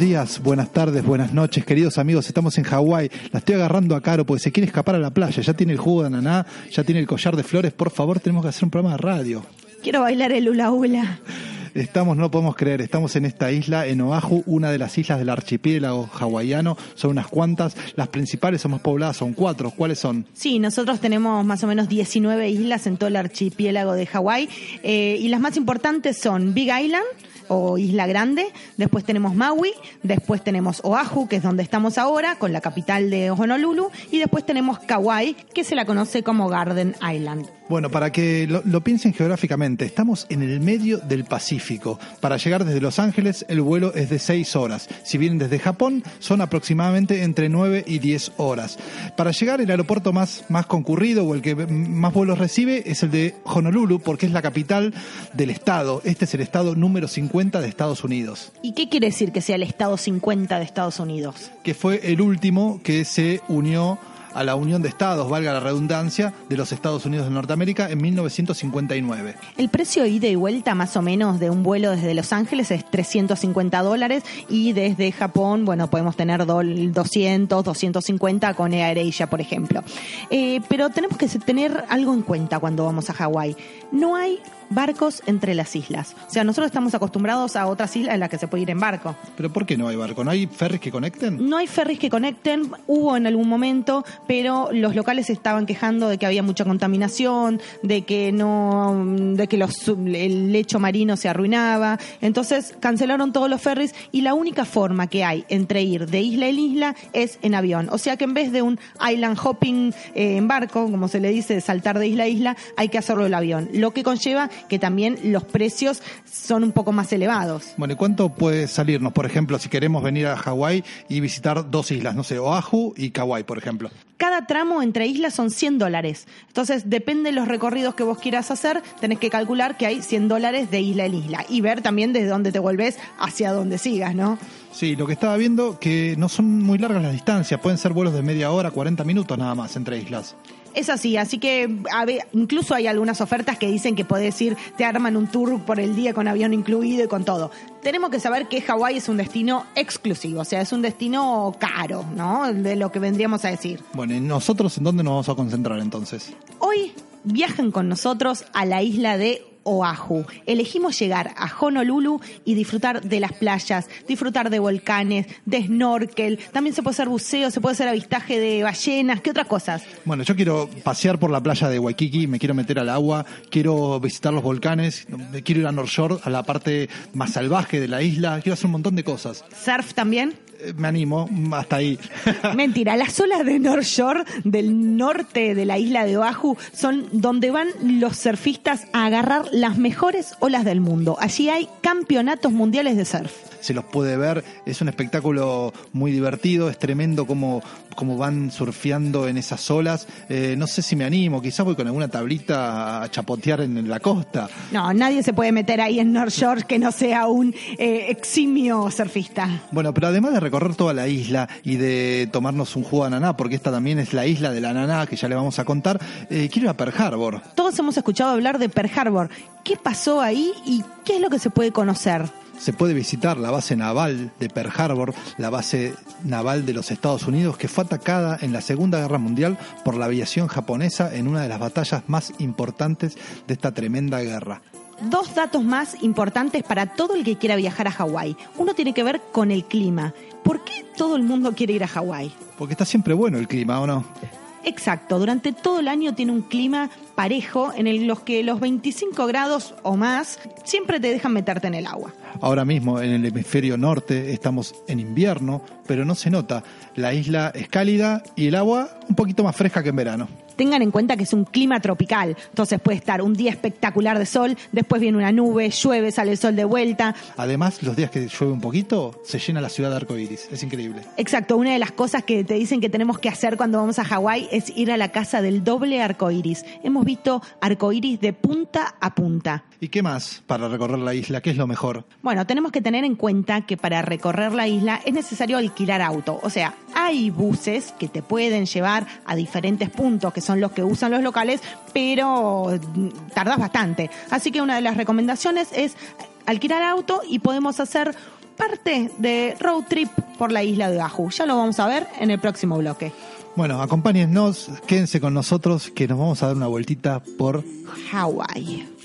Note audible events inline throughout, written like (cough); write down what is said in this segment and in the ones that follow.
días, buenas tardes, buenas noches, queridos amigos. Estamos en Hawái. La estoy agarrando a Caro porque se quiere escapar a la playa. Ya tiene el jugo de ananá, ya tiene el collar de flores. Por favor, tenemos que hacer un programa de radio. Quiero bailar el hula hula. Estamos, no podemos creer, estamos en esta isla, en Oahu, una de las islas del archipiélago hawaiano. Son unas cuantas. Las principales son más pobladas, son cuatro. ¿Cuáles son? Sí, nosotros tenemos más o menos 19 islas en todo el archipiélago de Hawái. Eh, y las más importantes son Big Island, o Isla Grande, después tenemos Maui, después tenemos Oahu, que es donde estamos ahora, con la capital de Honolulu, y después tenemos Kauai, que se la conoce como Garden Island. Bueno, para que lo, piensen geográficamente, estamos en el medio del Pacífico. Para llegar desde Los Ángeles, el vuelo es de 6 horas. Si vienen desde Japón, son aproximadamente entre 9 y 10 horas. Para llegar, el aeropuerto más, más concurrido o el que más vuelos recibe es el de Honolulu, porque es la capital del estado. Este es el estado número 50 de Estados Unidos. ¿Y qué quiere decir que sea el estado 50 de Estados Unidos? Que fue el último que se unió a la Unión de Estados, valga la redundancia, de los Estados Unidos de Norteamérica en 1959. El precio ida y vuelta más o menos de un vuelo desde Los Ángeles es 350 dólares y desde Japón, bueno, podemos tener 200, 250 con Air Asia, por ejemplo. Eh, pero tenemos que tener algo en cuenta cuando vamos a Hawái. No hay barcos entre las islas. O sea, nosotros estamos acostumbrados a otras islas en las que se puede ir en barco. ¿Pero por qué no hay barco? ¿No hay ferries que conecten? No hay ferries que conecten, hubo en algún momento, pero los locales estaban quejando de que había mucha contaminación, de que no, de que los, el lecho marino se arruinaba. Entonces cancelaron todos los ferries y la única forma que hay entre ir de isla en isla es en avión. O sea que en vez de un island hopping eh, en barco, como se le dice, de saltar de isla a isla, hay que hacerlo en avión. Lo que conlleva que también los precios son un poco más elevados. Bueno, ¿y cuánto puede salirnos, por ejemplo, si queremos venir a Hawái y visitar dos islas, no sé, Oahu y Kauai, por ejemplo? Cada tramo entre islas son 100 dólares. Entonces, depende de los recorridos que vos quieras hacer, tenés que calcular que hay 100 dólares de isla en isla y ver también desde dónde te volvés hacia dónde sigas, ¿no? Sí, lo que estaba viendo que no son muy largas las distancias, pueden ser vuelos de media hora, 40 minutos nada más entre islas. Es así, así que a ver, incluso hay algunas ofertas que dicen que podés ir, te arman un tour por el día con avión incluido y con todo. Tenemos que saber que Hawái es un destino exclusivo, o sea, es un destino caro, ¿no? De lo que vendríamos a decir. Bueno, ¿y nosotros en dónde nos vamos a concentrar entonces? Hoy viajan con nosotros a la isla de Oahu. Elegimos llegar a Honolulu y disfrutar de las playas, disfrutar de volcanes, de snorkel, también se puede hacer buceo, se puede hacer avistaje de ballenas, ¿qué otras cosas? Bueno, yo quiero pasear por la playa de Waikiki, me quiero meter al agua, quiero visitar los volcanes, quiero ir a North Shore, a la parte más salvaje de la isla, quiero hacer un montón de cosas. ¿Surf también? Me animo, hasta ahí. (laughs) Mentira, las olas de North Shore, del norte de la isla de Oahu, son donde van los surfistas a agarrar las mejores olas del mundo. Allí hay campeonatos mundiales de surf. Se los puede ver, es un espectáculo muy divertido, es tremendo como, como van surfeando en esas olas. Eh, no sé si me animo, quizás voy con alguna tablita a chapotear en, la costa. No, nadie se puede meter ahí en North Shore que no sea un eh, eximio surfista. Bueno, pero además de recorrer toda la isla y de tomarnos un jugo de ananá, porque esta también es la isla del ananá que ya le vamos a contar, eh, quiero ir a Pearl Harbor. Todos hemos escuchado hablar de Pearl Harbor. ¿Qué pasó ahí y qué es lo que se puede conocer? se puede visitar la base naval de Pearl Harbor, la base naval de los Estados Unidos, que fue atacada en la Segunda Guerra Mundial por la aviación japonesa en una de las batallas más importantes de esta tremenda guerra. Dos datos más importantes para todo el que quiera viajar a Hawái. Uno tiene que ver con el clima. ¿Por qué todo el mundo quiere ir a Hawái? Porque está siempre bueno el clima, ¿o no? Exacto, durante todo el año tiene un clima parejo en el, los que los 25 grados o más siempre te dejan meterte en el agua. Ahora mismo en el hemisferio norte estamos en invierno, pero no se nota. La isla es cálida y el agua un poquito más fresca que en verano tengan en cuenta que es un clima tropical. Entonces puede estar un día espectacular de sol, después viene una nube, llueve, sale el sol de vuelta. Además, los días que llueve un poquito, se llena la ciudad de arcoíris. Es increíble. Exacto. Una de las cosas que te dicen que tenemos que hacer cuando vamos a Hawái es ir a la casa del doble arcoíris. Hemos visto arcoíris de punta a punta. ¿Y qué más para recorrer la isla? ¿Qué es lo mejor? Bueno, tenemos que tener en cuenta que para recorrer la isla es necesario alquilar auto. O sea, hay buses que te pueden llevar a diferentes puntos, que son los que usan los locales, pero tardas bastante. Así que una de las recomendaciones es alquilar auto y podemos hacer parte de road trip por la isla de Oahu. Ya lo vamos a ver en el próximo bloque. Bueno, acompáñennos, quédense con nosotros que nos vamos a dar una vueltita por Hawái.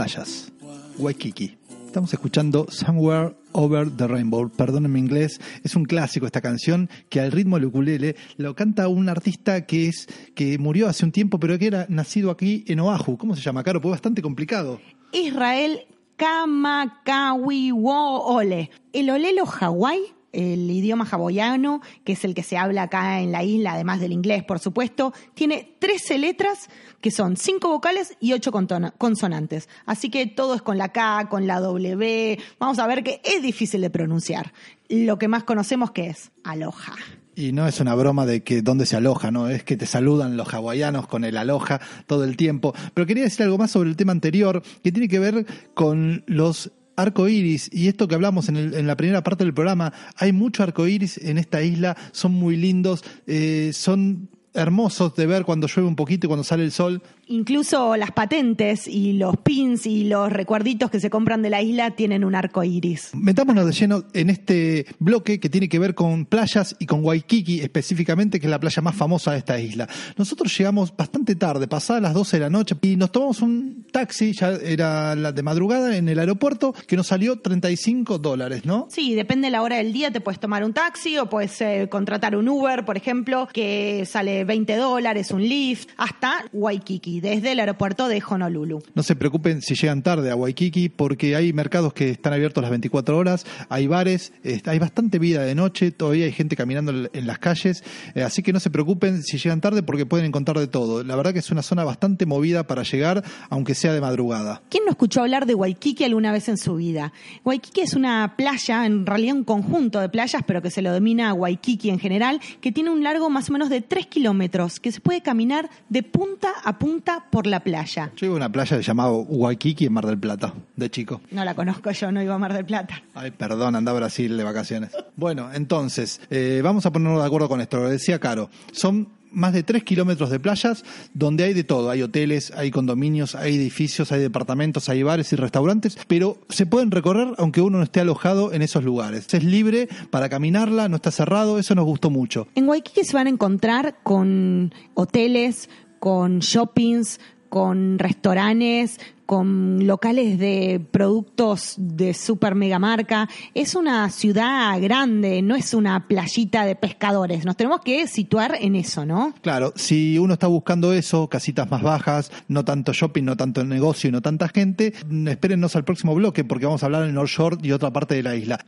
Playas, Waikiki. Estamos escuchando Somewhere Over the Rainbow. Perdónenme inglés, es un clásico esta canción que al ritmo del ukulele lo canta un artista que es que murió hace un tiempo, pero que era nacido aquí en Oahu. ¿Cómo se llama, Caro? Fue bastante complicado. Israel Kamakawiwoole. El olelo Hawái el idioma hawaiano, que es el que se habla acá en la isla, además del inglés, por supuesto, tiene 13 letras que son 5 vocales y 8 consonantes. Así que todo es con la K, con la W. Vamos a ver que es difícil de pronunciar. Lo que más conocemos que es aloha. Y no es una broma de que dónde se aloja, ¿no? Es que te saludan los hawaianos con el aloha todo el tiempo. Pero quería decir algo más sobre el tema anterior, que tiene que ver con los arco iris, y esto que hablamos en, la primera parte del programa, hay mucho arco iris en esta isla, son muy lindos, eh, son hermosos de ver cuando llueve un poquito y cuando sale el sol. Incluso las patentes y los pins y los recuerditos que se compran de la isla tienen un arco iris. Metámonos de lleno en este bloque que tiene que ver con playas y con Waikiki específicamente, que es la playa más famosa de esta isla. Nosotros llegamos bastante tarde, pasadas las 12 de la noche, y nos tomamos un taxi, ya era la de madrugada, en el aeropuerto, que nos salió 35 dólares, ¿no? Sí, depende de la hora del día, te puedes tomar un taxi o puedes eh, contratar un Uber, por ejemplo, que sale 20 dólares, un Lyft, hasta Waikiki desde el aeropuerto de Honolulu. No se preocupen si llegan tarde a Waikiki porque hay mercados que están abiertos las 24 horas, hay bares, hay bastante vida de noche, todavía hay gente caminando en las calles, eh, así que no se preocupen si llegan tarde porque pueden encontrar de todo. La verdad que es una zona bastante movida para llegar, aunque sea de madrugada. ¿Quién no escuchó hablar de Waikiki alguna vez en su vida? Waikiki es una playa, en realidad un conjunto de playas, pero que se lo domina Waikiki en general, que tiene un largo más o menos de 3 kilómetros, que se puede caminar de punta a punta por la playa. Yo iba a una playa llamada Waikiki en Mar del Plata, de chico. No la conozco yo, no iba a Mar del Plata. Ay, perdón, anda a Brasil de vacaciones. Bueno, entonces, eh, vamos a ponernos de acuerdo con esto. Lo decía Caro. Son más de 3 kilómetros de playas donde hay de todo. Hay hoteles, hay condominios, hay edificios, hay departamentos, hay bares y restaurantes, pero se pueden recorrer aunque uno no esté alojado en esos lugares. Es libre para caminarla, no está cerrado, eso nos gustó mucho. En Waikiki se van a encontrar con hoteles, con shoppings, con restaurantes, con locales de productos de super mega marca. Es una ciudad grande, no es una playita de pescadores. Nos tenemos que situar en eso, ¿no? Claro, si uno está buscando eso, casitas más bajas, no tanto shopping, no tanto negocio y no tanta gente, espérennos al próximo bloque porque vamos a hablar en North Shore y otra parte de la isla.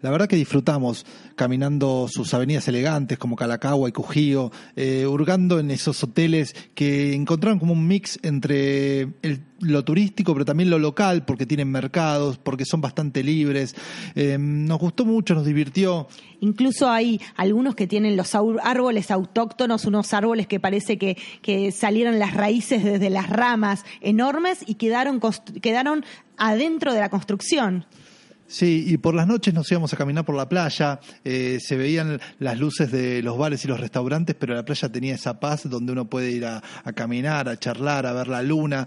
La verdad que disfrutamos caminando sus avenidas elegantes como Calacagua y Cujío, eh, hurgando en esos hoteles que encontraron como un mix entre lo turístico pero también lo local porque tienen mercados, porque son bastante libres. Eh, nos gustó mucho, nos divirtió. Incluso hay algunos que tienen los árboles autóctonos, unos árboles que parece que, que salieron las raíces desde las ramas enormes y quedaron, quedaron adentro de la construcción. Sí, y por las noches nos íbamos a caminar por la playa, eh, se veían las luces de los bares y los restaurantes, pero la playa tenía esa paz donde uno puede ir a, caminar, a charlar, a ver la luna,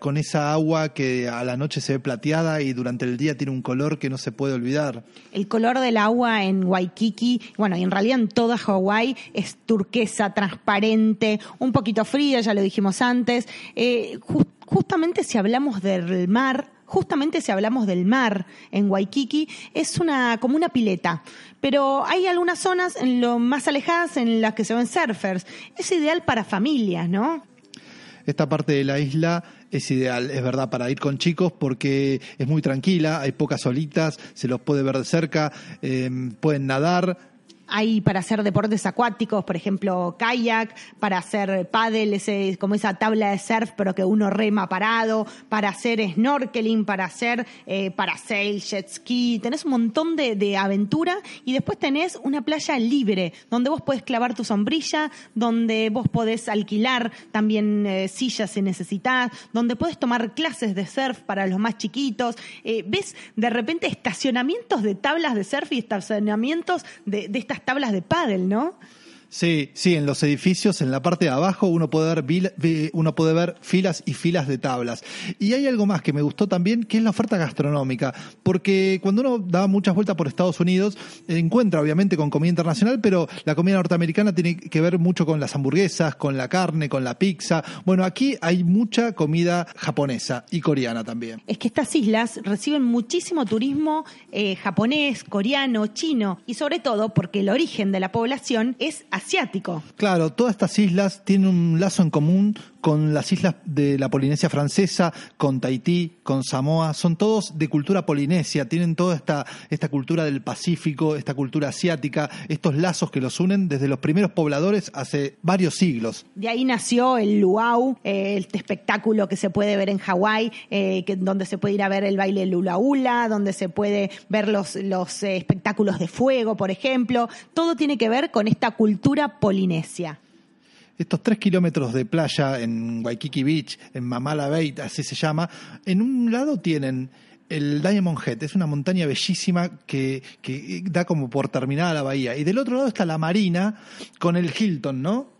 con esa agua que a la noche se ve plateada y durante el día tiene un color que no se puede olvidar. El color del agua en Waikiki, bueno, y en realidad en toda Hawái es turquesa, transparente, un poquito fría, ya lo dijimos antes. Eh, justamente si hablamos del mar, justamente si hablamos del mar en Waikiki, es una, como una pileta. Pero hay algunas zonas en lo más alejadas en las que se ven surfers. Es ideal para familias, ¿no? Esta parte de la isla es ideal, es verdad, para ir con chicos porque es muy tranquila, hay pocas olitas, se los puede ver de cerca, eh, pueden nadar, hay para hacer deportes acuáticos, por ejemplo, kayak, para hacer paddle, ese, como esa tabla de surf, pero que uno rema parado, para hacer snorkeling, para hacer eh, parasail, jet ski. Tenés un montón de, de, aventura y después tenés una playa libre, donde vos podés clavar tu sombrilla, donde vos podés alquilar también eh, sillas si necesitas, donde podés tomar clases de surf para los más chiquitos. Eh, ves de repente estacionamientos de tablas de surf y estacionamientos de, de estas tablas de pádel, ¿no? Sí, sí, en los edificios, en la parte de abajo, uno puede ver, uno puede ver filas y filas de tablas. Y hay algo más que me gustó también, que es la oferta gastronómica. Porque cuando uno da muchas vueltas por Estados Unidos, encuentra obviamente con comida internacional, pero la comida norteamericana tiene que ver mucho con las hamburguesas, con la carne, con la pizza. Bueno, aquí hay mucha comida japonesa y coreana también. Es que estas islas reciben muchísimo turismo eh, japonés, coreano, chino, y sobre todo porque el origen de la población es asiático. Claro, todas estas islas tienen un lazo en común con las islas de la Polinesia francesa, con Tahití, con Samoa, son todos de cultura polinesia, tienen toda esta, esta cultura del Pacífico, esta cultura asiática, estos lazos que los unen desde los primeros pobladores hace varios siglos. De ahí nació el luau, eh, este espectáculo que se puede ver en Hawái, eh, donde se puede ir a ver el baile lula hula, donde se puede ver los, los eh, espectáculos de fuego, por ejemplo. Todo tiene que ver con esta cultura polinesia estos tres kilómetros de playa en Waikiki Beach, en Mamala Bay, así se llama, en un lado tienen el Diamond Head, es una montaña bellísima que, que da como por terminada la bahía. Y del otro lado está la marina con el Hilton, ¿no?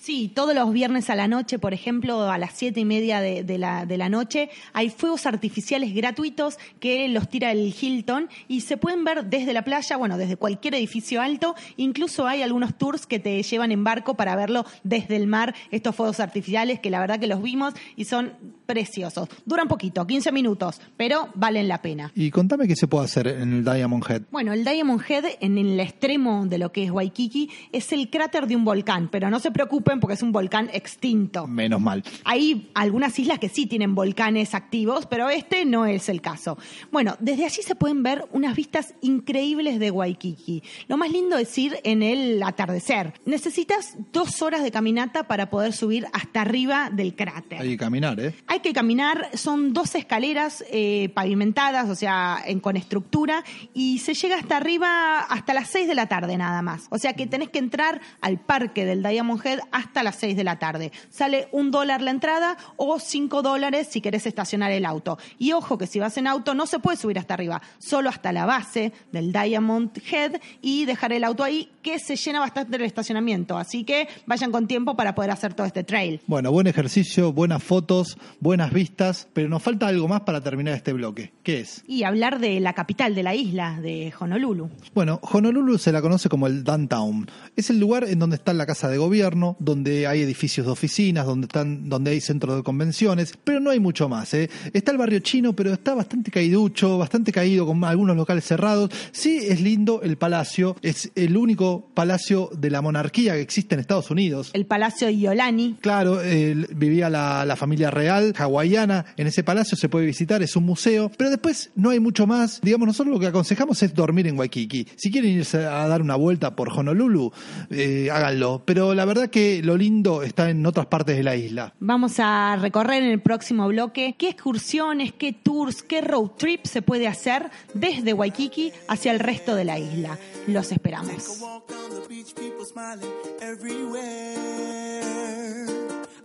Sí, todos los viernes a la noche, por ejemplo, a las siete y media de, la, de la noche, hay fuegos artificiales gratuitos que los tira el Hilton y se pueden ver desde la playa, bueno, desde cualquier edificio alto. Incluso hay algunos tours que te llevan en barco para verlo desde el mar, estos fuegos artificiales que la verdad que los vimos y son preciosos. Duran poquito, 15 minutos, pero valen la pena. Y contame qué se puede hacer en el Diamond Head. Bueno, el Diamond Head, en el extremo de lo que es Waikiki, es el cráter de un volcán, pero no se preocupen porque es un volcán extinto. Menos mal. Hay algunas islas que sí tienen volcanes activos, pero este no es el caso. Bueno, desde allí se pueden ver unas vistas increíbles de Waikiki. Lo más lindo es ir en el atardecer. Necesitas dos horas de caminata para poder subir hasta arriba del cráter. Hay que caminar, ¿eh? Hay que caminar, son dos escaleras eh, pavimentadas, o sea, en- con estructura, y se llega hasta arriba hasta las 6 de la tarde nada más. O sea que tenés que entrar al parque del Diamond Head hasta las 6 de la tarde. Sale un dólar la entrada o cinco dólares si querés estacionar el auto. Y ojo que si vas en auto no se puede subir hasta arriba, solo hasta la base del Diamond Head y dejar el auto ahí, que se llena bastante el estacionamiento. Así que vayan con tiempo para poder hacer todo este trail. Bueno, buen ejercicio, buenas fotos, buenas vistas, pero nos falta algo más para terminar este bloque. ¿Qué es? Y hablar de la capital de la isla, de Honolulu. Bueno, Honolulu se la conoce como el downtown. Es el lugar en donde está la casa de gobierno, donde hay edificios de oficinas, donde están, donde hay centros de convenciones, pero no hay mucho más. ¿eh? Está el barrio chino, pero está bastante caiducho, bastante caído, con algunos locales cerrados. Sí, es lindo el palacio, es el único palacio de la monarquía que existe en Estados Unidos. El Palacio Iolani. Claro, eh, vivía la, la familia real hawaiana en ese palacio, se puede visitar, es un museo, pero después no hay mucho más. Digamos, nosotros lo que aconsejamos es dormir en Waikiki. Si quieren irse a dar una vuelta por Honolulu, eh, háganlo. Pero la verdad que lo lindo está en otras partes de la isla. Vamos a recorrer en el próximo bloque qué excursiones, qué tours, qué road trip se puede hacer desde Waikiki hacia el resto de la isla. Los esperamos. Take a walk down the beach, people smiling everywhere.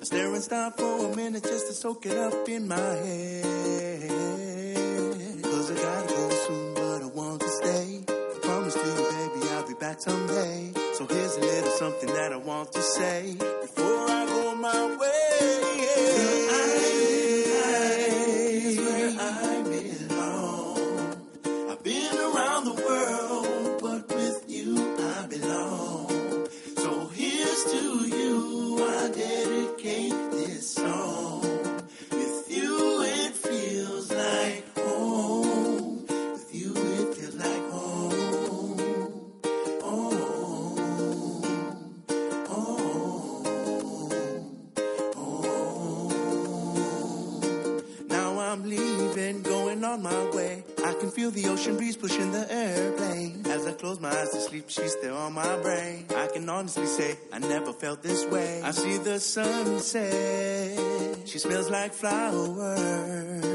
I stare and stop for a minute just to soak it up in my head. Cause I gotta go soon, but I want to stay. I promise to you, baby, I'll someday. So here's a little something that I want to say before I go my way. On my way. I can feel the ocean breeze pushing the airplane. As I close my eyes to sleep, she's still on my brain. I can honestly say I never felt this way. I see the sunset. She smells like flowers.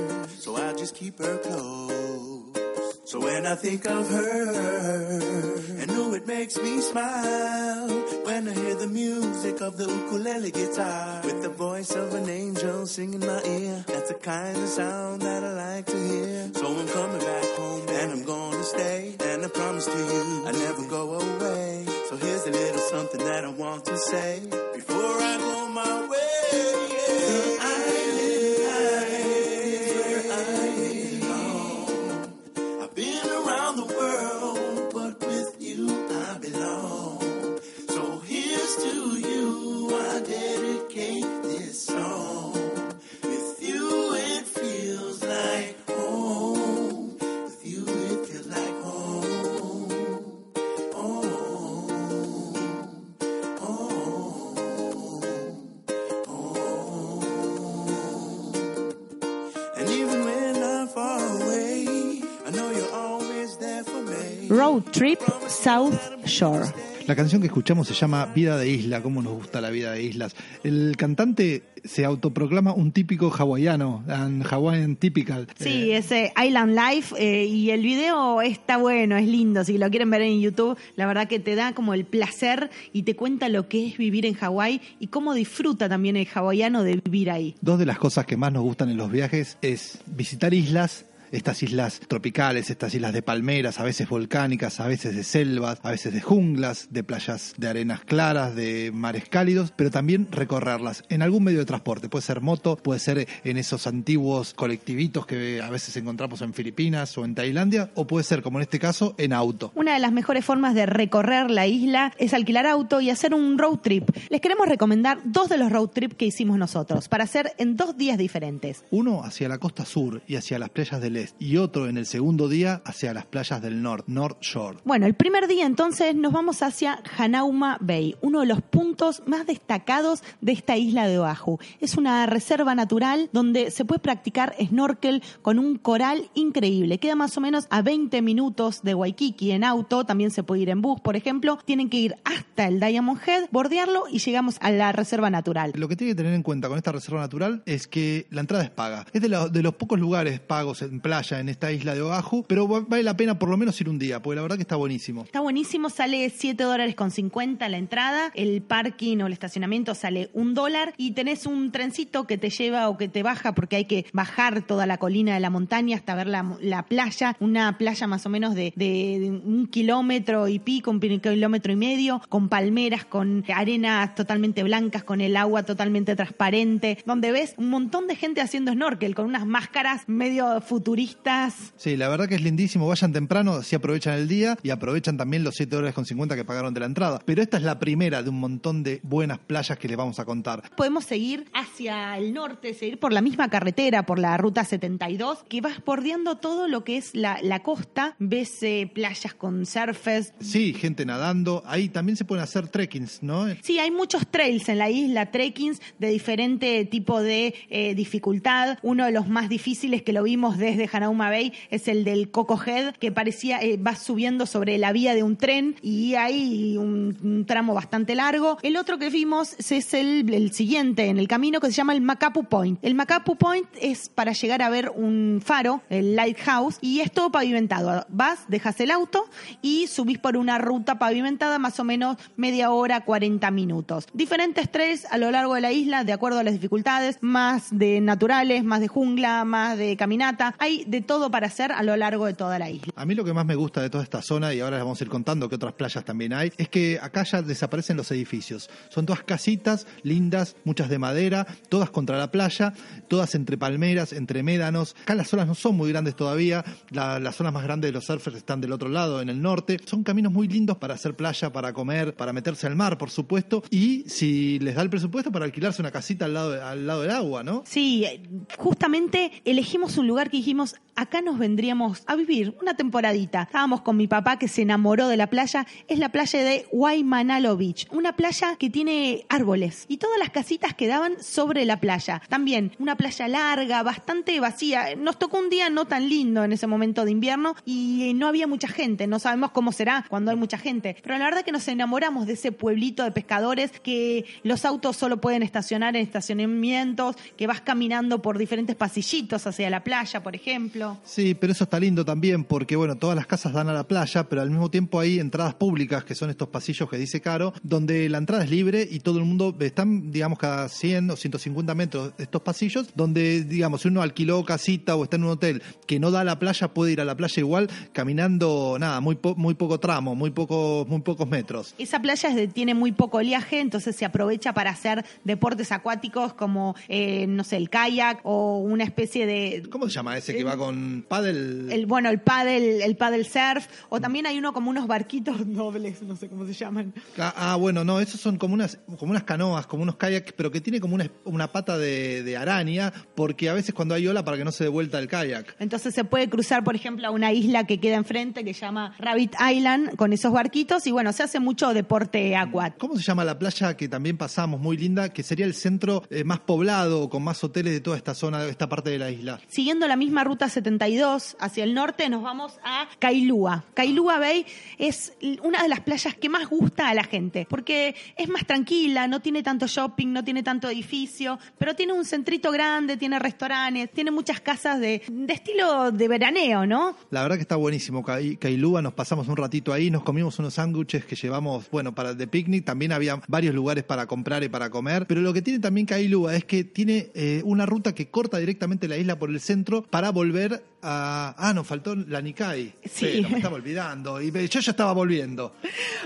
So I just keep her close. So when I think of her, and know it makes me smile when I hear the music of the ukulele guitar with the voice of an angel singing my ear. That's the kind of sound that I like to hear. So I'm coming back home and I'm gonna stay. And I promise to you I never go away. So here's a little something that I want to say before I go my way. Trip South Shore. La canción que escuchamos se llama Vida de Isla, cómo nos gusta la vida de islas. El cantante se autoproclama un típico hawaiano, an Hawaiian typical. Sí, Eh, ese Island Life eh, y el video está bueno, es lindo. Si lo quieren ver en YouTube, la verdad que te da como el placer y te cuenta lo que es vivir en Hawái y cómo disfruta también el hawaiano de vivir ahí. Dos de las cosas que más nos gustan en los viajes es visitar islas estas islas tropicales, estas islas de palmeras, a veces volcánicas, a veces de selvas, a veces de junglas, de playas de arenas claras, de mares cálidos, pero también recorrerlas en algún medio de transporte. Puede ser moto, puede ser en esos antiguos colectivitos que a veces encontramos en Filipinas o en Tailandia, o puede ser, como en este caso, en auto. Una de las mejores formas de recorrer la isla es alquilar auto y hacer un road trip. Les queremos recomendar dos de los road trips que hicimos nosotros para hacer en dos días diferentes. Uno hacia la costa sur y hacia las playas del y otro en el segundo día hacia las playas del norte, North Shore. Bueno, el primer día entonces nos vamos hacia Hanauma Bay, uno de los puntos más destacados de esta isla de Oahu. Es una reserva natural donde se puede practicar snorkel con un coral increíble. Queda más o menos a 20 minutos de Waikiki en auto, también se puede ir en bus, por ejemplo. Tienen que ir hasta el Diamond Head, bordearlo y llegamos a la reserva natural. Lo que tiene que tener en cuenta con esta reserva natural es que la entrada es paga. Es de, la- de los pocos lugares pagos en playa en esta isla de Oahu, pero va- vale la pena por lo menos ir un día, porque la verdad que está buenísimo. Está buenísimo, sale 7 dólares con 50 la entrada, el parking o el estacionamiento sale un dólar y tenés un trencito que te lleva o que te baja porque hay que bajar toda la colina de la montaña hasta ver la, la playa, una playa más o menos de un kilómetro y pico, un kilómetro y medio, con palmeras, con arenas totalmente blancas, con el agua totalmente transparente, donde ves un montón de gente haciendo snorkel con unas máscaras medio futuristas. Sí, la verdad que es lindísimo. Vayan temprano, así aprovechan el día y aprovechan también los 7 dólares con 50 que pagaron de la entrada. Pero esta es la primera de un montón de buenas playas que les vamos a contar. podemos seguir hacia el norte, seguir por la misma carretera, por la ruta 72, que vas bordeando todo lo que es la, la costa. Ves eh, playas con surfers. Sí, gente nadando. Ahí también se pueden hacer trekkings, ¿no? Sí, hay muchos trails en la isla, trekkings de diferente tipo de eh, dificultad. Uno de los más difíciles que lo vimos desde Hanauma Bay es el del Coco Head, que parecía, eh, vas subiendo sobre la vía de un tren y hay un, tramo bastante largo. El otro que vimos es el, el siguiente en el camino que se llama el Macapu Point. El Macapu Point es para llegar a ver un faro, el Lighthouse, y es todo pavimentado. Vas, dejas el auto y subís por una ruta pavimentada más o menos media hora, 40 minutos. Diferentes trails a lo largo de la isla, de acuerdo a las dificultades, más de naturales, más de jungla, más de caminata. De todo para hacer a lo largo de toda la isla. A mí lo que más me gusta de toda esta zona, y ahora les vamos a ir contando que otras playas también hay, es que acá ya desaparecen los edificios. Son todas casitas lindas, muchas de madera, todas contra la playa, todas entre palmeras, entre médanos. Acá las zonas no son muy grandes todavía, la- las zonas más grandes de los surfers están del otro lado, en el norte. Son caminos muy lindos para hacer playa, para comer, para meterse al mar, por supuesto, y si les da el presupuesto, para alquilarse una casita al lado, al lado del agua, ¿no? Sí, justamente elegimos un lugar que dijimos, acá nos vendríamos a vivir una temporadita. Estábamos con mi papá que se enamoró de la playa, es la playa de Waimanalo Beach, una playa que tiene árboles y todas las casitas quedaban sobre la playa. También una playa larga, bastante vacía. Nos tocó un día no tan lindo en ese momento de invierno y no había mucha gente, no sabemos cómo será cuando hay mucha gente, pero la verdad que nos enamoramos de ese pueblito de pescadores que los autos solo pueden estacionar en estacionamientos, que vas caminando por diferentes pasillitos hacia la playa, por ejemplo. Sí, pero eso está lindo también porque, bueno, todas las casas dan a la playa, pero al mismo tiempo hay entradas públicas, que son estos pasillos que dice Caro, donde la entrada es libre y todo el mundo, están, digamos, cada 100 o 150 metros estos pasillos, donde, digamos, si uno alquiló casita o está en un hotel que no da a la playa, puede ir a la playa igual caminando, nada, muy, po- muy poco tramo, muy, poco, muy pocos metros. Esa playa es de- tiene muy poco oleaje, entonces se aprovecha para hacer deportes acuáticos como, eh, no sé, el kayak o una especie de... ¿Cómo se llama ese que va con paddle? El, bueno, el paddle, el paddle surf, o también hay uno como unos barquitos (laughs) dobles, no sé cómo se llaman. Ah, ah, bueno, no, esos son como unas, como unas canoas, como unos kayaks, pero que tiene como una, una pata de, de araña, porque a veces cuando hay ola para que no se dé vuelta el kayak. Entonces se puede cruzar, por ejemplo, a una isla que queda enfrente que se llama Rabbit Island con esos barquitos y bueno, se hace mucho deporte acuático. ¿Cómo se llama la playa que también pasamos, muy linda, que sería el centro eh, más poblado, con más hoteles de toda esta zona, de esta parte de la isla? Siguiendo la misma ruta 72 hacia el norte, nos vamos a Kailua. Kailua Bay es una de las playas que más gusta a la gente, porque es más tranquila, no tiene tanto shopping, no tiene tanto edificio, pero tiene un centrito grande, tiene restaurantes, tiene muchas casas de, estilo de veraneo, ¿no? La verdad que está buenísimo Kai- Kailua, nos pasamos un ratito ahí, nos comimos unos sándwiches que llevamos, bueno, para de picnic, también había varios lugares para comprar y para comer, pero lo que tiene también Kailua es que tiene eh, una ruta que corta directamente la isla por el centro para volver volver Ah, ah, nos faltó la Nikkei. Sí. Pero me estaba olvidando. Y yo ya estaba volviendo.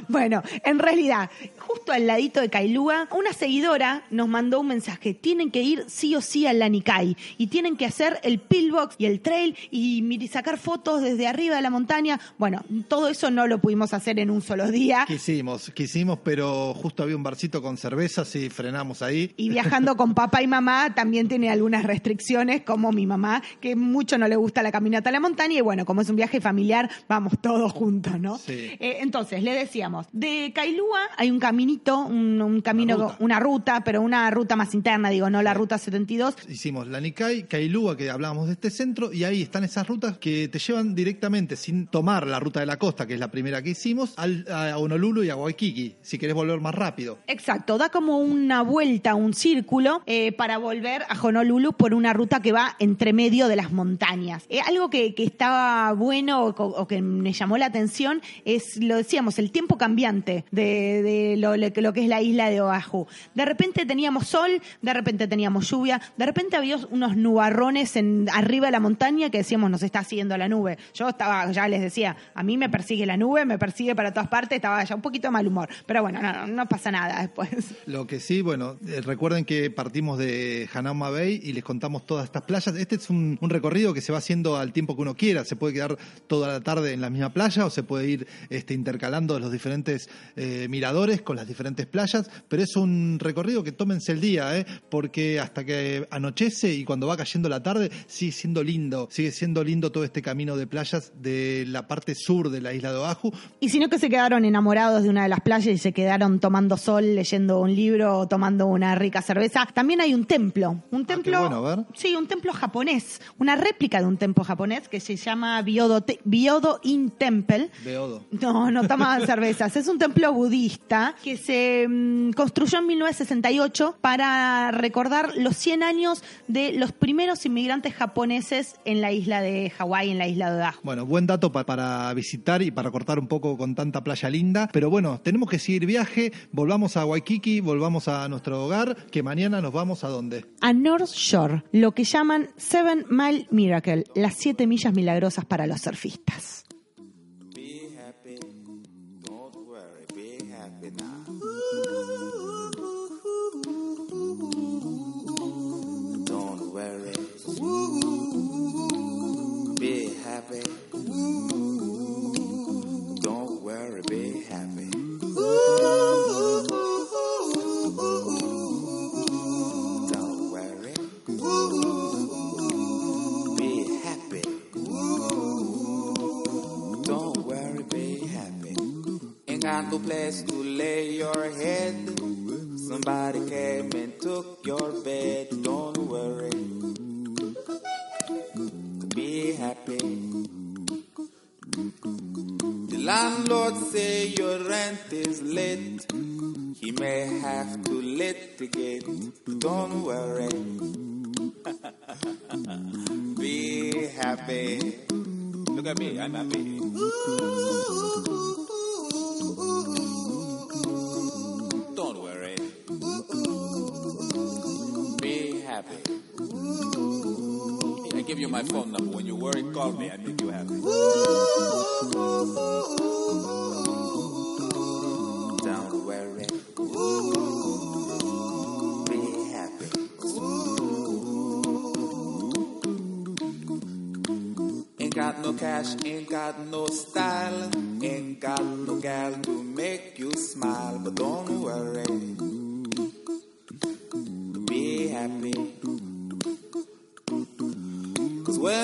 Bueno, en realidad, justo al ladito de Kailua, una seguidora nos mandó un mensaje. Tienen que ir sí o sí al Lanikai y tienen que hacer el pillbox y el trail y sacar fotos desde arriba de la montaña. Bueno, todo eso no lo pudimos hacer en un solo día. Quisimos, quisimos, pero justo había un barcito con cervezas y frenamos ahí. Y viajando con papá y mamá también tiene algunas restricciones, como mi mamá, que mucho no le gusta la caminata a la montaña. Y bueno, como es un viaje familiar, vamos todos juntos, ¿no? Sí. Eh, entonces, le decíamos, de Kailúa hay un caminito, un, un camino, Una ruta. una ruta, pero una ruta más interna, digo, no la ruta 72. Hicimos la Nikkei, Kailua, que hablábamos de este centro, y ahí están esas rutas que te llevan directamente, sin tomar la ruta de la costa, que es la primera que hicimos, al- a Honolulu y a Waikiki, si querés volver más rápido. Exacto, da como una vuelta, un círculo, eh, para volver a Honolulu por una ruta que va entre medio de las montañas. Eh, algo que, estaba bueno o, que me llamó la atención es, lo decíamos, el tiempo cambiante de, de lo, lo que es la isla de Oahu. De repente teníamos sol, de repente teníamos lluvia, de repente había unos nubarrones en, arriba de la montaña que decíamos nos está siguiendo la nube. Yo estaba, ya les decía, a mí me persigue la nube, me persigue para todas partes, estaba ya un poquito de mal humor. Pero bueno, no, no, no pasa nada después. (laughs) Lo que sí, bueno, eh, recuerden que partimos de Hanauma Bay y les contamos todas estas playas. Este es un recorrido que se va haciendo al tiempo que uno quiera. Se puede quedar toda la tarde en la misma playa o se puede ir este, intercalando los diferentes eh, miradores con las diferentes playas. Pero es un recorrido que tómense el día, ¿eh? porque hasta que anochece y cuando va cayendo la tarde sigue siendo lindo. Sigue siendo lindo todo este camino de playas de la parte sur de la isla de Oahu. Y si no que se quedaron enamorados de una de las playas y se quedaron tomando sol, leyendo un libro o tomando una rica cerveza, también hay un templo. Un templo. Ah, bueno, a ver. Sí, un templo japonés. Una réplica de un templo japonés que se llama Byodo, Te- Byodo In Temple. Beodo. No, no tomaban (laughs) cervezas. Es un templo budista que se mm, construyó en 1968 para recordar los 100 años de los primeros inmigrantes japoneses en la isla de Hawái, en la isla de Oahu. Bueno, buen dato pa- para visitar y para cortar un poco con tanta playa linda. Pero bueno, tenemos que seguir viaje. Volvamos a Waikiki, volvamos a nuestro hogar, que mañana nos vamos a dónde. a North Shore, lo que llaman Seven Mile Miracle, las siete millas milagrosas para los surfistas.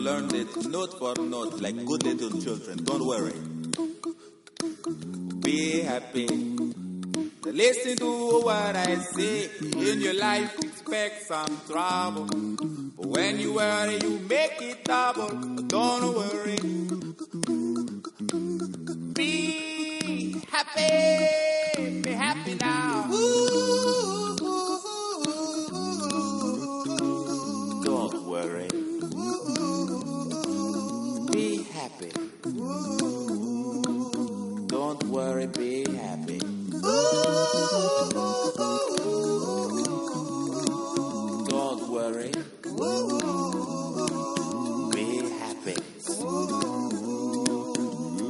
learn it note for note like good little children. Don't worry. Be happy. Listen to what I say. In your life, expect some trouble. But when you worry, you make it double. Don't worry.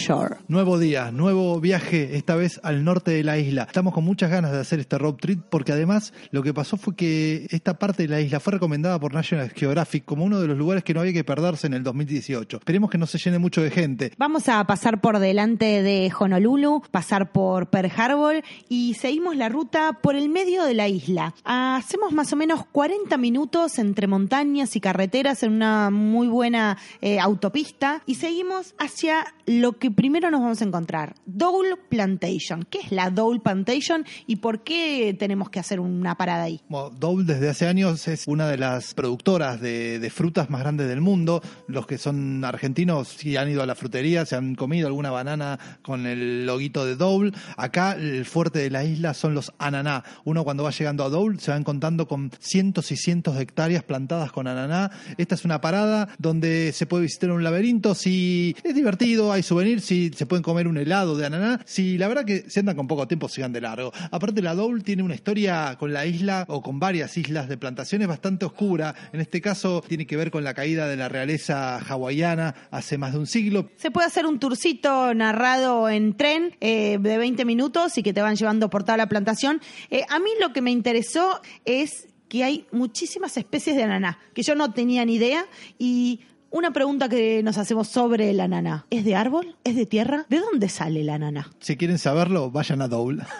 Shore. Nuevo día, nuevo viaje, esta vez al norte de la isla. Estamos con muchas ganas de hacer este road trip porque además lo que pasó fue que esta parte de la isla fue recomendada por National Geographic como uno de los lugares que no había que perderse en el 2018. Esperemos que no se llene mucho de gente. Vamos a pasar por delante de Honolulu, pasar por Pearl Harbor y seguimos la ruta por el medio de la isla. Hacemos más o menos 40 minutos entre montañas y carreteras en una muy buena eh, autopista y seguimos hacia lo que primero nos vamos a encontrar, Dole Plantation. ¿Qué es la Dole Plantation y por qué tenemos que hacer una parada ahí? Bueno, desde hace años es una de las productoras de, frutas más grandes del mundo. Los que son argentinos si han ido a la frutería, se han comido alguna banana con el loguito de Dole. Acá el fuerte de la isla son los ananá. Uno cuando va llegando a Dole se van contando con cientos y cientos de hectáreas plantadas con ananá. Esta es una parada donde se puede visitar un laberinto. Si es divertido, hay souvenirs, si se pueden comer un helado de ananá. Si la verdad que si andan con poco tiempo, sigan de largo. Aparte, la Dole tiene una historia con la isla o con varias islas de plantaciones bastante oscura. En este caso, tiene que ver con la caída de la realeza hawaiana hace más de un siglo. Se puede hacer un tourcito narrado en tren eh, de 20 minutos y que te van llevando por toda la plantación. Eh, a mí lo que me interesó es que hay muchísimas especies de ananá, que yo no tenía ni idea y una pregunta que nos hacemos sobre el ananá. ¿Es de árbol? ¿Es de tierra? ¿De dónde sale el ananá? Si quieren saberlo, vayan a Dole. (laughs)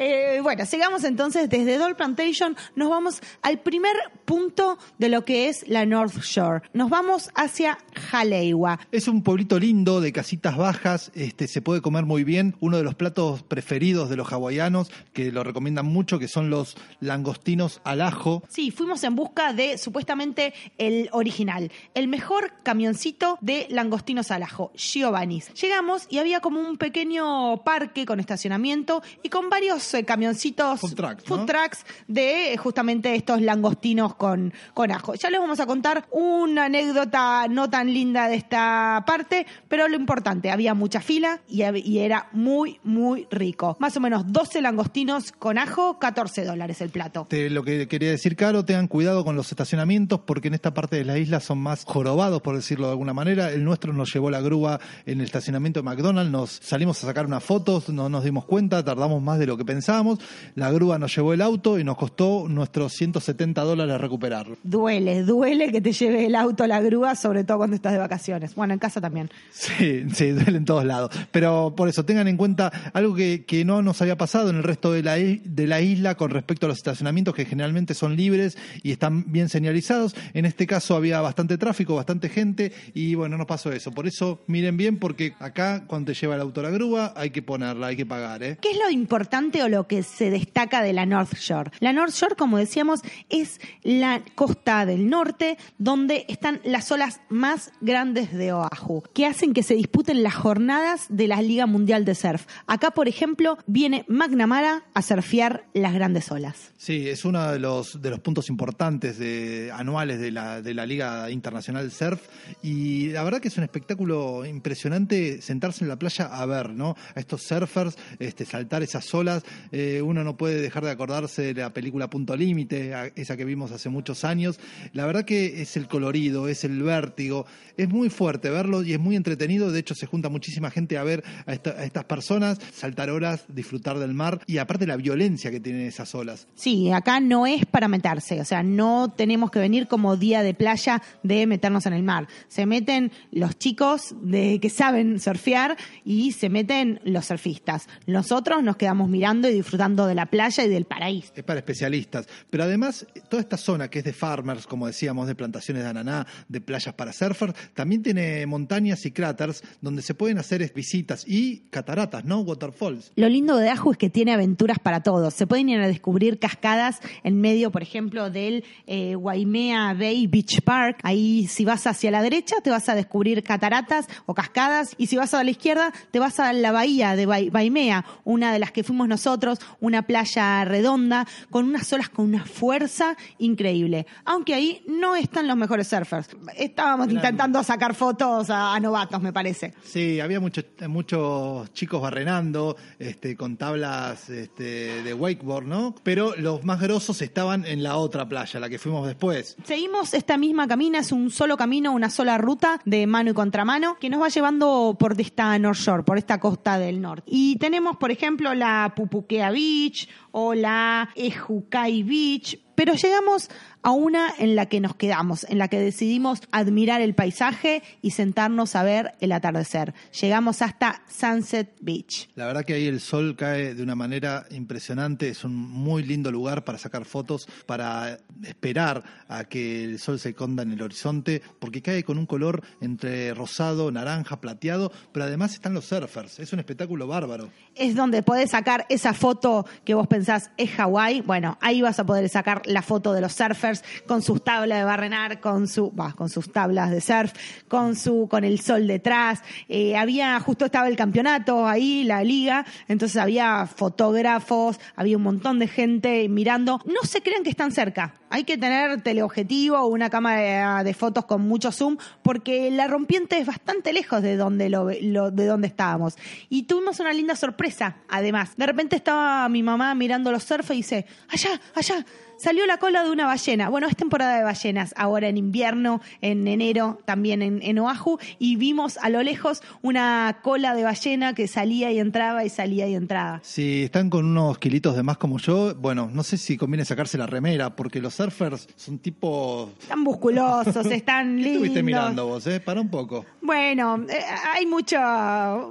Eh, bueno, sigamos entonces desde Dole Plantation, nos vamos al primer punto de lo que es la North Shore. Nos vamos hacia Haleiwa. Es un pueblito lindo de casitas bajas, este se puede comer muy bien. Uno de los platos preferidos de los hawaianos, que lo recomiendan mucho, que son los langostinos al ajo. Sí, fuimos en busca de supuestamente el original, el mejor camioncito de langostinos al ajo, Giovanni's. Llegamos y había como un pequeño parque con estacionamiento y con varios eh, camioncitos, Food trucks, food ¿no? trucks de eh, justamente estos langostinos con, con ajo. Ya les vamos a contar una anécdota no tan linda de esta parte, pero lo importante, había mucha fila y, era muy, muy rico. Más o menos 12 langostinos con ajo, 14 dólares el plato. Lo que quería decir, Caro, tengan cuidado con los estacionamientos porque en esta parte de la isla son más jorobados, por decirlo de alguna manera. El nuestro nos llevó la grúa en el estacionamiento de McDonald's, nos salimos a sacar unas fotos, no nos dimos cuenta, tardamos más de lo que pensábamos. La grúa nos llevó el auto y nos costó nuestros 170 dólares recuperarlo. Duele, duele que te lleve el auto a la grúa, sobre todo cuando estás de vacaciones. Bueno, en casa también. Sí, sí, duele en todos lados. Pero por eso, tengan en cuenta algo que, que no nos había pasado en el resto de la, de la isla con respecto a los estacionamientos que generalmente son libres y están bien señalizados. En este caso había bastante tráfico, bastante gente y bueno, no pasó eso. Por eso miren bien porque acá cuando te lleva el auto a la grúa hay que ponerla, hay que pagar, ¿eh? ¿Qué es lo importante o lo que se destaca de la North Shore? La North Shore, como decíamos, es la costa del norte donde están las olas más grandes de Oahu, que hacen que se disputen las jornadas de la Liga Mundial de Surf. Acá, por ejemplo, viene McNamara a surfear las grandes olas. Sí, es uno de los, de los puntos importantes de, anuales de la, de la Liga Internacional Surf y la verdad que es un espectáculo impresionante sentarse en la playa a ver, ¿no? A estos surfers, este, saltar esas olas. Eh, uno no puede dejar de acordarse de la película Punto Límite, esa que vimos hace muchos años. La verdad que es el colorido, es el vértigo, es muy fuerte verlo y es muy entretenido. De hecho, se junta muchísima gente a ver a, a estas personas, saltar olas, disfrutar del mar y aparte la violencia que tienen esas olas. Sí, acá no es para meterse, o sea, no tenemos que venir como día de playa de meternos en el mar. Se meten los chicos de que saben surfear y se meten los surfistas. Nosotros nos quedamos mirando y disfrutando de la playa y del paraíso. es para especialistas. Pero además, toda esta zona que es de farmers, como decíamos, de plantaciones de ananá, de playas para surfers, también tiene montañas y cráteres donde se pueden hacer visitas y cataratas, ¿no? Waterfalls. Lo lindo de Ajo es que tiene aventuras para todos. Se pueden ir a descubrir cascadas en medio, por ejemplo, del eh, Waimea Bay Beach Park. Ahí, si vas hacia la derecha, te vas a descubrir cataratas o cascadas. Y si vas a la izquierda, te vas a la bahía de Bai- Waimea, una de las que fuimos nosotros, una playa redonda, con unas olas con una fuerza increíble. Aunque ahí no están los mejores surfers. Estábamos intentando sacar fotos a, a novatos, me parece. Sí, había muchos muchos chicos barrenando, este, con tablas este, de wakeboard, ¿no? Pero los más grosos estaban en la otra playa, la que fuimos después. Seguimos esta misma es un solo camino, una sola ruta de mano y contramano que nos va llevando por esta North Shore, por esta costa del norte. Y tenemos, por ejemplo, la Pupuquea Beach o la Ejucay Beach, pero llegamos a una en la que nos quedamos, en la que decidimos admirar el paisaje y sentarnos a ver el atardecer. Llegamos hasta Sunset Beach. La verdad que ahí el sol cae de una manera impresionante, es un muy lindo lugar para sacar fotos, para esperar a que el sol se esconda en el horizonte, porque cae con un color entre rosado, naranja, plateado, pero además están los surfers, es un espectáculo bárbaro. es donde podés sacar esa foto que vos pensás es Hawái. Bueno, ahí vas a poder sacar la foto de los surfers con sus tablas de barrenar, con su, con sus tablas de surf, con su, con el sol detrás. Eh, había, justo estaba el campeonato ahí, la liga, entonces había fotógrafos, había un montón de gente mirando. No se crean que están cerca. Hay que tener teleobjetivo o una cámara de, de fotos con mucho zoom, porque la rompiente es bastante lejos de donde lo, lo- de donde estábamos. Y tuvimos una linda sorpresa, además. De repente estaba mi mamá mirando los surf y dice, allá, allá, salió la cola de una ballena. Bueno, es temporada de ballenas, ahora en invierno, en enero, también en, en Oahu, y vimos a lo lejos una cola de ballena que salía y entraba y salía y entraba. Si están con unos kilitos de más como yo, bueno, no sé si conviene sacarse la remera, porque los surfers son tipo... Están musculosos, están (laughs) ¿Qué lindos. estuviste mirando vos, eh? Para un poco. Bueno, eh, hay mucho,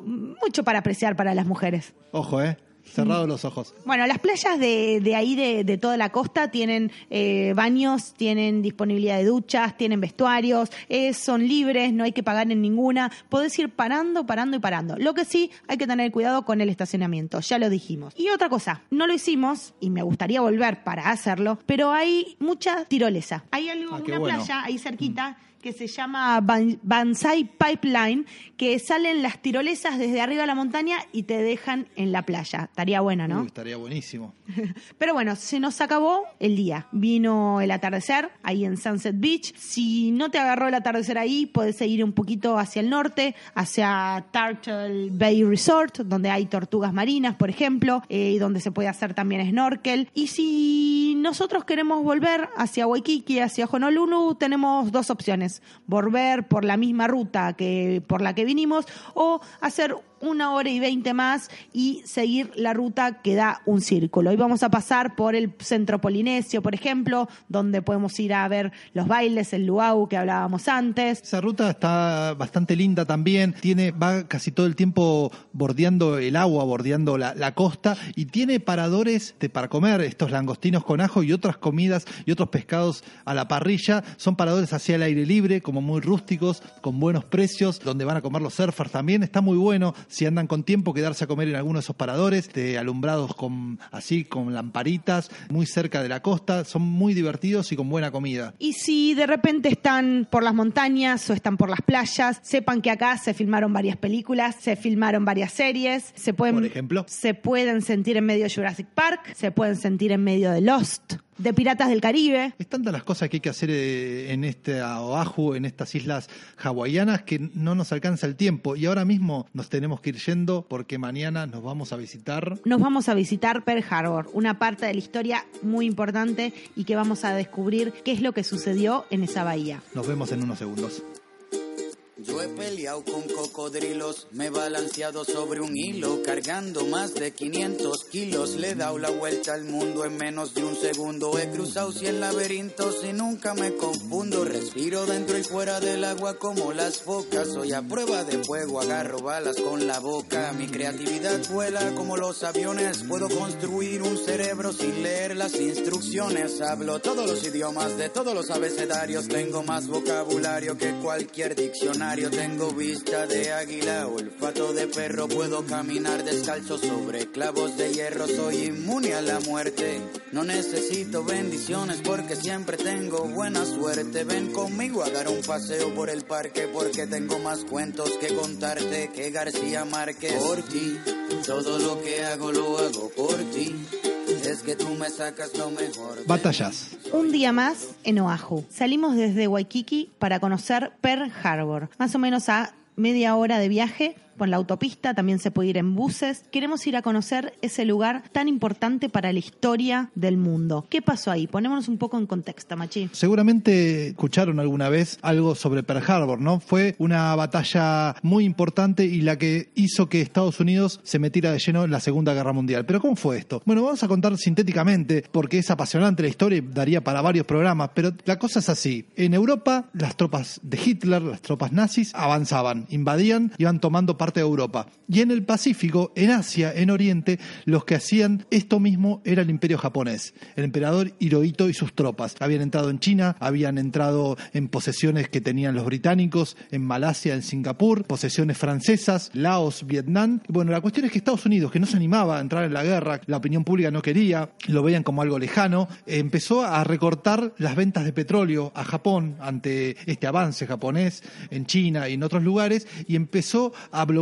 mucho para apreciar para las mujeres. Ojo, ¿eh? Cerrados los ojos. Bueno, las playas de, de ahí, de, de toda la costa, tienen eh, baños, tienen disponibilidad de duchas, tienen vestuarios, eh, son libres, no hay que pagar en ninguna. Podés ir parando, parando y parando. Lo que sí, hay que tener cuidado con el estacionamiento, ya lo dijimos. Y otra cosa, no lo hicimos, y me gustaría volver para hacerlo, pero hay mucha tirolesa. Hay algo, Ah, una bueno. playa ahí cerquita que se llama Ban- Banzai Pipeline, que salen las tirolesas desde arriba de la montaña y te dejan en la playa. Estaría buena, ¿no? Uy, estaría buenísimo. (laughs) Pero bueno, se nos acabó el día. Vino el atardecer ahí en Sunset Beach. Si no te agarró el atardecer ahí, puedes seguir un poquito hacia el norte, hacia Turtle Bay Resort, donde hay tortugas marinas, por ejemplo, eh, y donde se puede hacer también snorkel. Y si nosotros queremos volver hacia Waikiki, hacia Honolulu, tenemos dos opciones. Volver por la misma ruta que por la que vinimos o hacer una hora y veinte más y seguir la ruta que da un círculo. Y vamos a pasar por el centro polinesio, por ejemplo, donde podemos ir a ver los bailes, el luau que hablábamos antes. Esa ruta está bastante linda también, tiene, va casi todo el tiempo bordeando el agua, bordeando la, la costa y tiene paradores de, para comer estos langostinos con ajo y otras comidas y otros pescados a la parrilla. Son paradores hacia el aire libre, como muy rústicos, con buenos precios, donde van a comer los surfers también. Está muy bueno, si andan con tiempo, quedarse a comer en alguno de esos paradores, de alumbrados con así, con lamparitas, muy cerca de la costa. Son muy divertidos y con buena comida. Y si de repente están por las montañas o están por las playas, sepan que acá se filmaron varias películas, se filmaron varias series, se pueden, Por ejemplo. se pueden sentir en medio de Jurassic Park, se pueden sentir en medio de Lost. De Piratas del Caribe. Es tantas las cosas que hay que hacer eh, en este Oahu, en estas islas hawaianas, que no nos alcanza el tiempo. Y ahora mismo nos tenemos que ir yendo porque mañana nos vamos a visitar. Nos vamos a visitar Pearl Harbor, una parte de la historia muy importante y que vamos a descubrir qué es lo que sucedió en esa bahía. Nos vemos en unos segundos. Yo he peleado con cocodrilos, me he balanceado sobre un hilo, cargando más de 500 kilos. Le he dado la vuelta al mundo en menos de un segundo. He cruzado 100 laberintos y nunca me confundo. Respiro dentro y fuera del agua como las focas. Soy a prueba de fuego, agarro balas con la boca. Mi creatividad vuela como los aviones. Puedo construir un cerebro sin leer las instrucciones. Hablo todos los idiomas de todos los abecedarios. Tengo más vocabulario que cualquier diccionario. Tengo vista de águila, olfato de perro. Puedo caminar descalzo sobre clavos de hierro. Soy inmune a la muerte. No necesito bendiciones porque siempre tengo buena suerte. Ven conmigo a dar un paseo por el parque porque tengo más cuentos que contarte que García Márquez. Por ti, todo lo que hago lo hago por ti. Es que tú me sacas lo mejor. Batallas. Un día más en Oahu. Salimos desde Waikiki para conocer Pearl Harbor, más o menos a media hora de viaje por la autopista, también se puede ir en buses. Queremos ir a conocer ese lugar tan importante para la historia del mundo. ¿Qué pasó ahí? Ponémonos un poco en contexto, Machi. Seguramente escucharon alguna vez algo sobre Pearl Harbor, ¿no? Fue una batalla muy importante y la que hizo que Estados Unidos se metiera de lleno en la Segunda Guerra Mundial. Pero ¿cómo fue esto? Bueno, vamos a contar sintéticamente porque es apasionante la historia y daría para varios programas, pero la cosa es así. En Europa, las tropas de Hitler, las tropas nazis, avanzaban, invadían, iban tomando parte de Europa. Y en el Pacífico, en Asia, en Oriente, los que hacían esto mismo era el imperio japonés, el emperador Hirohito y sus tropas. Habían entrado en China, habían entrado en posesiones que tenían los británicos, en Malasia, en Singapur, posesiones francesas, Laos, Vietnam. Bueno, la cuestión es que Estados Unidos, que no se animaba a entrar en la guerra, la opinión pública no quería, lo veían como algo lejano, empezó a recortar las ventas de petróleo a Japón ante este avance japonés en China y en otros lugares y empezó a bloquear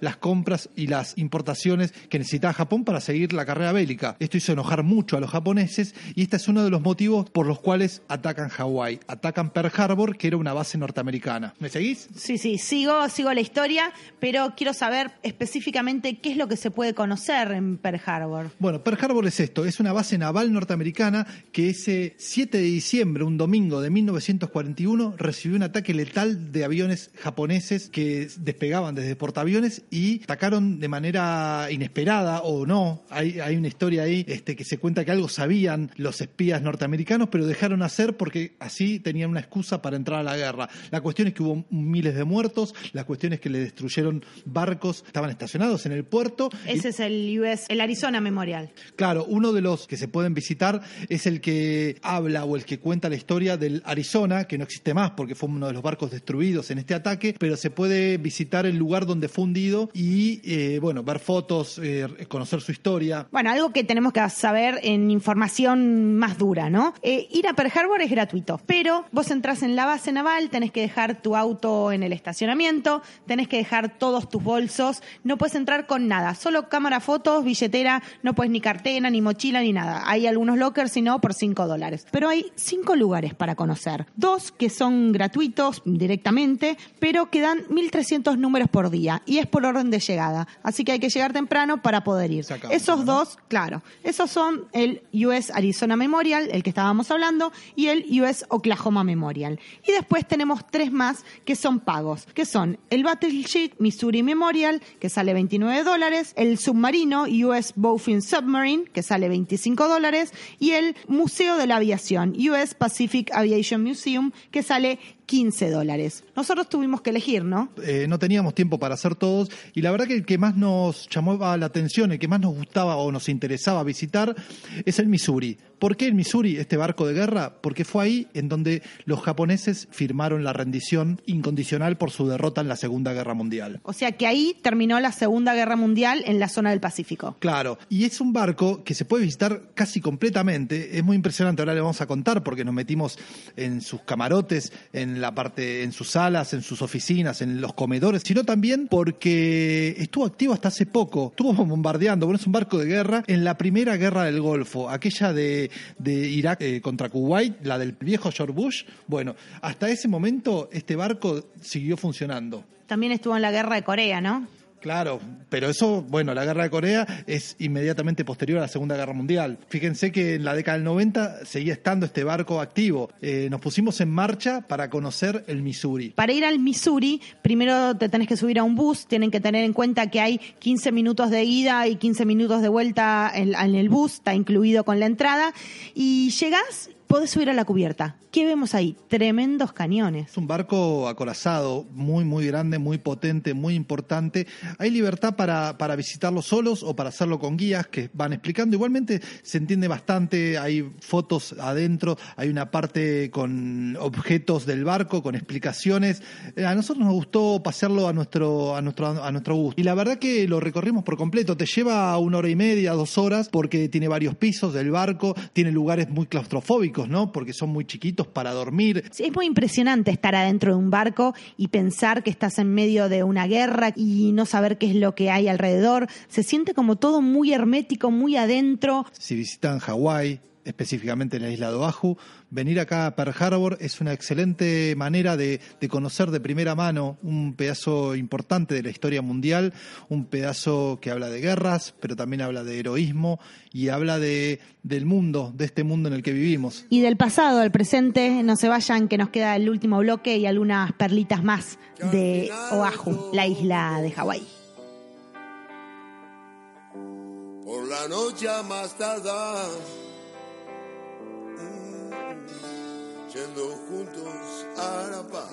las compras y las importaciones que necesitaba Japón para seguir la carrera bélica. Esto hizo enojar mucho a los japoneses y este es uno de los motivos por los cuales atacan Hawái, atacan Pearl Harbor, que era una base norteamericana. ¿Me seguís? Sí, sí, sigo, sigo la historia, pero quiero saber específicamente qué es lo que se puede conocer en Pearl Harbor. Bueno, Pearl Harbor es esto, es una base naval norteamericana que ese 7 de diciembre, un domingo de 1941, recibió un ataque letal de aviones japoneses que despegaban desde portaaviones y atacaron de manera inesperada o no. Hay, hay una historia ahí este, que se cuenta que algo sabían los espías norteamericanos, pero dejaron hacer porque así tenían una excusa para entrar a la guerra. La cuestión es que hubo miles de muertos, la cuestión es que le destruyeron barcos, estaban estacionados en el puerto. y- Ese es el US, el Arizona Memorial. Claro, uno de los que se pueden visitar es el que habla o el que cuenta la historia del Arizona, que no existe más porque fue uno de los barcos destruidos en este ataque, pero se puede visitar el lugar donde fue hundido y, eh, bueno, ver fotos, eh, conocer su historia. Bueno, algo que tenemos que saber en información más dura, ¿no? Eh, ir a Pearl Harbor es gratuito, pero vos entras en la base naval, tenés que dejar tu auto en el estacionamiento, tenés que dejar todos tus bolsos, no puedes entrar con nada, solo cámara, fotos, billetera, no puedes ni cartera, ni mochila, ni nada. Hay algunos lockers, si no, por 5 dólares. Pero hay cinco lugares para conocer. Dos que son gratuitos directamente, pero que dan 1.300 números por día y es por orden de llegada. Así que hay que llegar temprano para poder ir. Acaba, Esos ¿no? dos, claro, esos son el US Arizona Memorial, el que estábamos hablando, y el US Oklahoma Memorial. Y después tenemos tres más que son pagos, que son el Battleship Missouri Memorial, que sale 29 dólares, el submarino US Bowfin Submarine, que sale 25 dólares, y el Museo de la Aviación, US Pacific Aviation Museum, que sale 15 dólares. Nosotros tuvimos que elegir, ¿no? Eh, no teníamos tiempo para hacer todos y la verdad que el que más nos llamaba la atención, el que más nos gustaba o nos interesaba visitar es el Missouri. ¿Por qué el Missouri, este barco de guerra? Porque fue ahí en donde los japoneses firmaron la rendición incondicional por su derrota en la Segunda Guerra Mundial. O sea que ahí terminó la Segunda Guerra Mundial en la zona del Pacífico. Claro, y es un barco que se puede visitar casi completamente, es muy impresionante, ahora le vamos a contar porque nos metimos en sus camarotes, en la parte, en sus salas, en sus oficinas, en los comedores, sino también porque estuvo activo hasta hace poco. Estuvo (laughs) bombardeando, bueno, es un barco de guerra en la primera guerra del Golfo, aquella de, Irak eh, contra Kuwait, la del viejo George Bush. Bueno, hasta ese momento este barco siguió funcionando. También estuvo en la guerra de Corea, ¿no? Claro, pero eso, bueno, la guerra de Corea es inmediatamente posterior a la Segunda Guerra Mundial. Fíjense que en la década del 90 seguía estando este barco activo. Eh, nos pusimos en marcha para conocer el Missouri. Para ir al Missouri, primero te tenés que subir a un bus, tienen que tener en cuenta que hay 15 minutos de ida y 15 minutos de vuelta en, el bus, está incluido con la entrada, y llegás podés subir a la cubierta. ¿Qué vemos ahí? Tremendos cañones. Es un barco acorazado, muy, muy grande, muy potente, muy importante. Hay libertad para, para visitarlo solos o para hacerlo con guías que van explicando. Igualmente se entiende bastante, hay fotos adentro, hay una parte con objetos del barco, con explicaciones. Eh, A nosotros nos gustó pasearlo a nuestro, a nuestro, a nuestro gusto. Y la verdad que lo recorrimos por completo. Te lleva una hora y media, dos horas, porque tiene varios pisos del barco, tiene lugares muy claustrofóbicos, ¿no? Porque son muy chiquitos para dormir. Sí, es muy impresionante estar adentro de un barco y pensar que estás en medio de una guerra y no saber qué es lo que hay alrededor. Se siente como todo muy hermético, muy adentro. Si visitan Hawái, específicamente en la isla de Oahu, venir acá a Pearl Harbor es una excelente manera de, de, conocer de primera mano un pedazo importante de la historia mundial, un pedazo que habla de guerras, pero también habla de heroísmo y habla de, del mundo, de este mundo en el que vivimos. Y del pasado al presente, no se vayan, que nos queda el último bloque y algunas perlitas más de Oahu, la isla de Hawái. Por la noche más tardar. Juntos a la paz.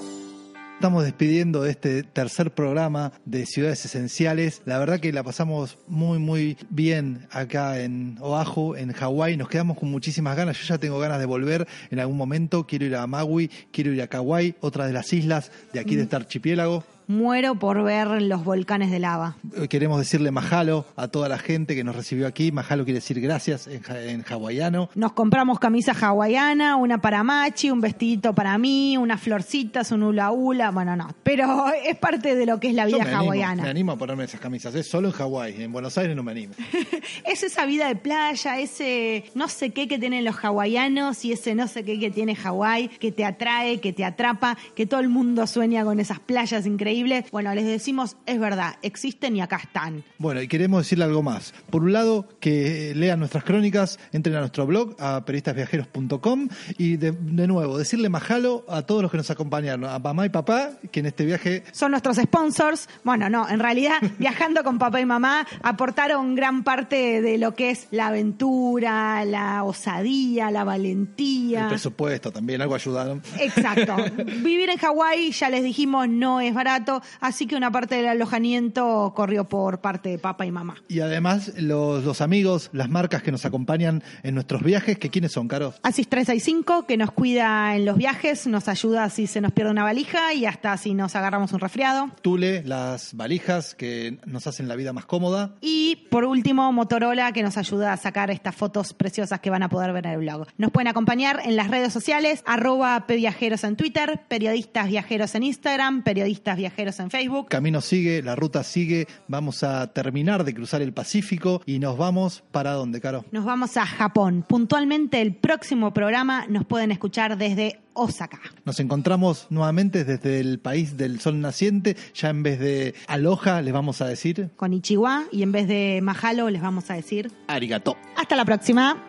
Estamos despidiendo de este tercer programa de Ciudades Esenciales. La verdad que la pasamos muy, muy bien acá en Oahu, en Hawái. Nos quedamos con muchísimas ganas. Yo ya tengo ganas de volver en algún momento. Quiero ir a Maui, quiero ir a Kauai, otra de las islas de aquí de este archipiélago muero por ver los volcanes de lava. Queremos decirle mahalo a toda la gente que nos recibió aquí. Mahalo quiere decir gracias en, en hawaiano. Nos compramos camisa hawaiana, una para Machi, un vestidito para mí, unas florcitas, un hula hula. Bueno, no, pero (laughs) es parte de lo que es la vida me hawaiana. Animo, me animo a ponerme esas camisas, es solo en Hawái, en Buenos Aires no me animo. (laughs) es esa vida de playa, ese no sé qué que tienen los hawaianos y ese no sé qué que tiene Hawái, que te atrae, que te atrapa, que todo el mundo sueña con esas playas increíbles bueno, les decimos, es verdad, existen y acá están. Bueno, y queremos decirle algo más. Por un lado, que lean nuestras crónicas, entren a nuestro blog, a periodistasviajeros.com y de, de, nuevo, decirle majalo a todos los que nos acompañaron, a mamá y papá, que en este viaje... Son nuestros sponsors. Bueno, no, en realidad, (laughs) viajando con papá y mamá, aportaron gran parte de lo que es la aventura, la osadía, la valentía. El presupuesto también, algo ayudaron. Exacto. (laughs) Vivir en Hawái, ya les dijimos, no es barato así que una parte del alojamiento corrió por parte de papá y mamá. Y además los, los amigos, las marcas que nos acompañan en nuestros viajes, que quiénes son, Caro? Asis 365, que nos cuida en los viajes, nos ayuda si se nos pierde una valija y hasta si nos agarramos un resfriado. Tule, las valijas que nos hacen la vida más cómoda. Y por último, Motorola, que nos ayuda a sacar estas fotos preciosas que van a poder ver en el blog. Nos pueden acompañar en las redes sociales, arroba viajeros en Twitter, periodistas viajeros en Instagram, periodistas viajeros en Facebook. Camino sigue, la ruta sigue, vamos a terminar de cruzar el Pacífico y nos vamos para dónde, Caro? Nos vamos a Japón. Puntualmente el próximo programa nos pueden escuchar desde Osaka. Nos encontramos nuevamente desde el país del sol naciente, ya en vez de aloha les vamos a decir con Ichiwa y en vez de mahalo les vamos a decir arigato. Hasta la próxima.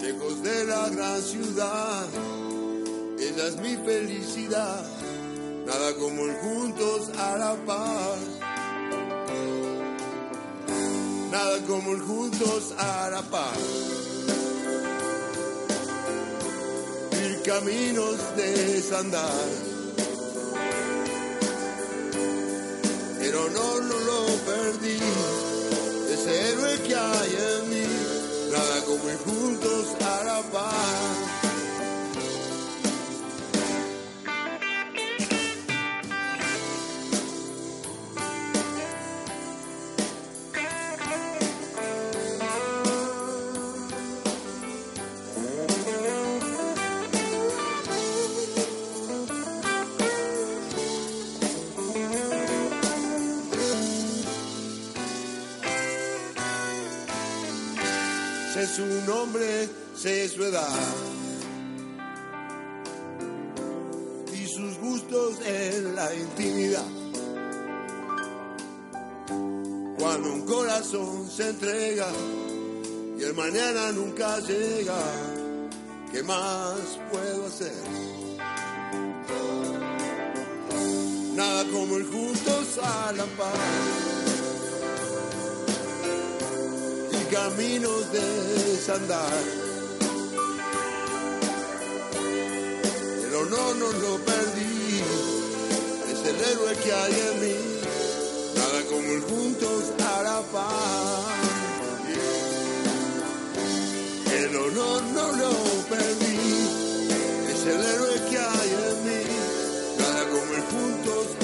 Lejos de la gran ciudad, esa es mi felicidad nada como el juntos a la par. Nada como el juntos a la par. Ir caminos de desandar. Pero no, no lo perdí. Ese héroe que hay en mí. Nada como ir juntos a la par. Su nombre sé su edad y sus gustos en la intimidad. Cuando un corazón se entrega y el mañana nunca llega, ¿qué más puedo hacer? Nada como el juntos a la paz caminos de desandar. El honor no lo perdí, es el héroe que hay en mí. Nada como el juntos la paz. El honor no lo perdí, es el héroe que hay en mí. Nada como el juntos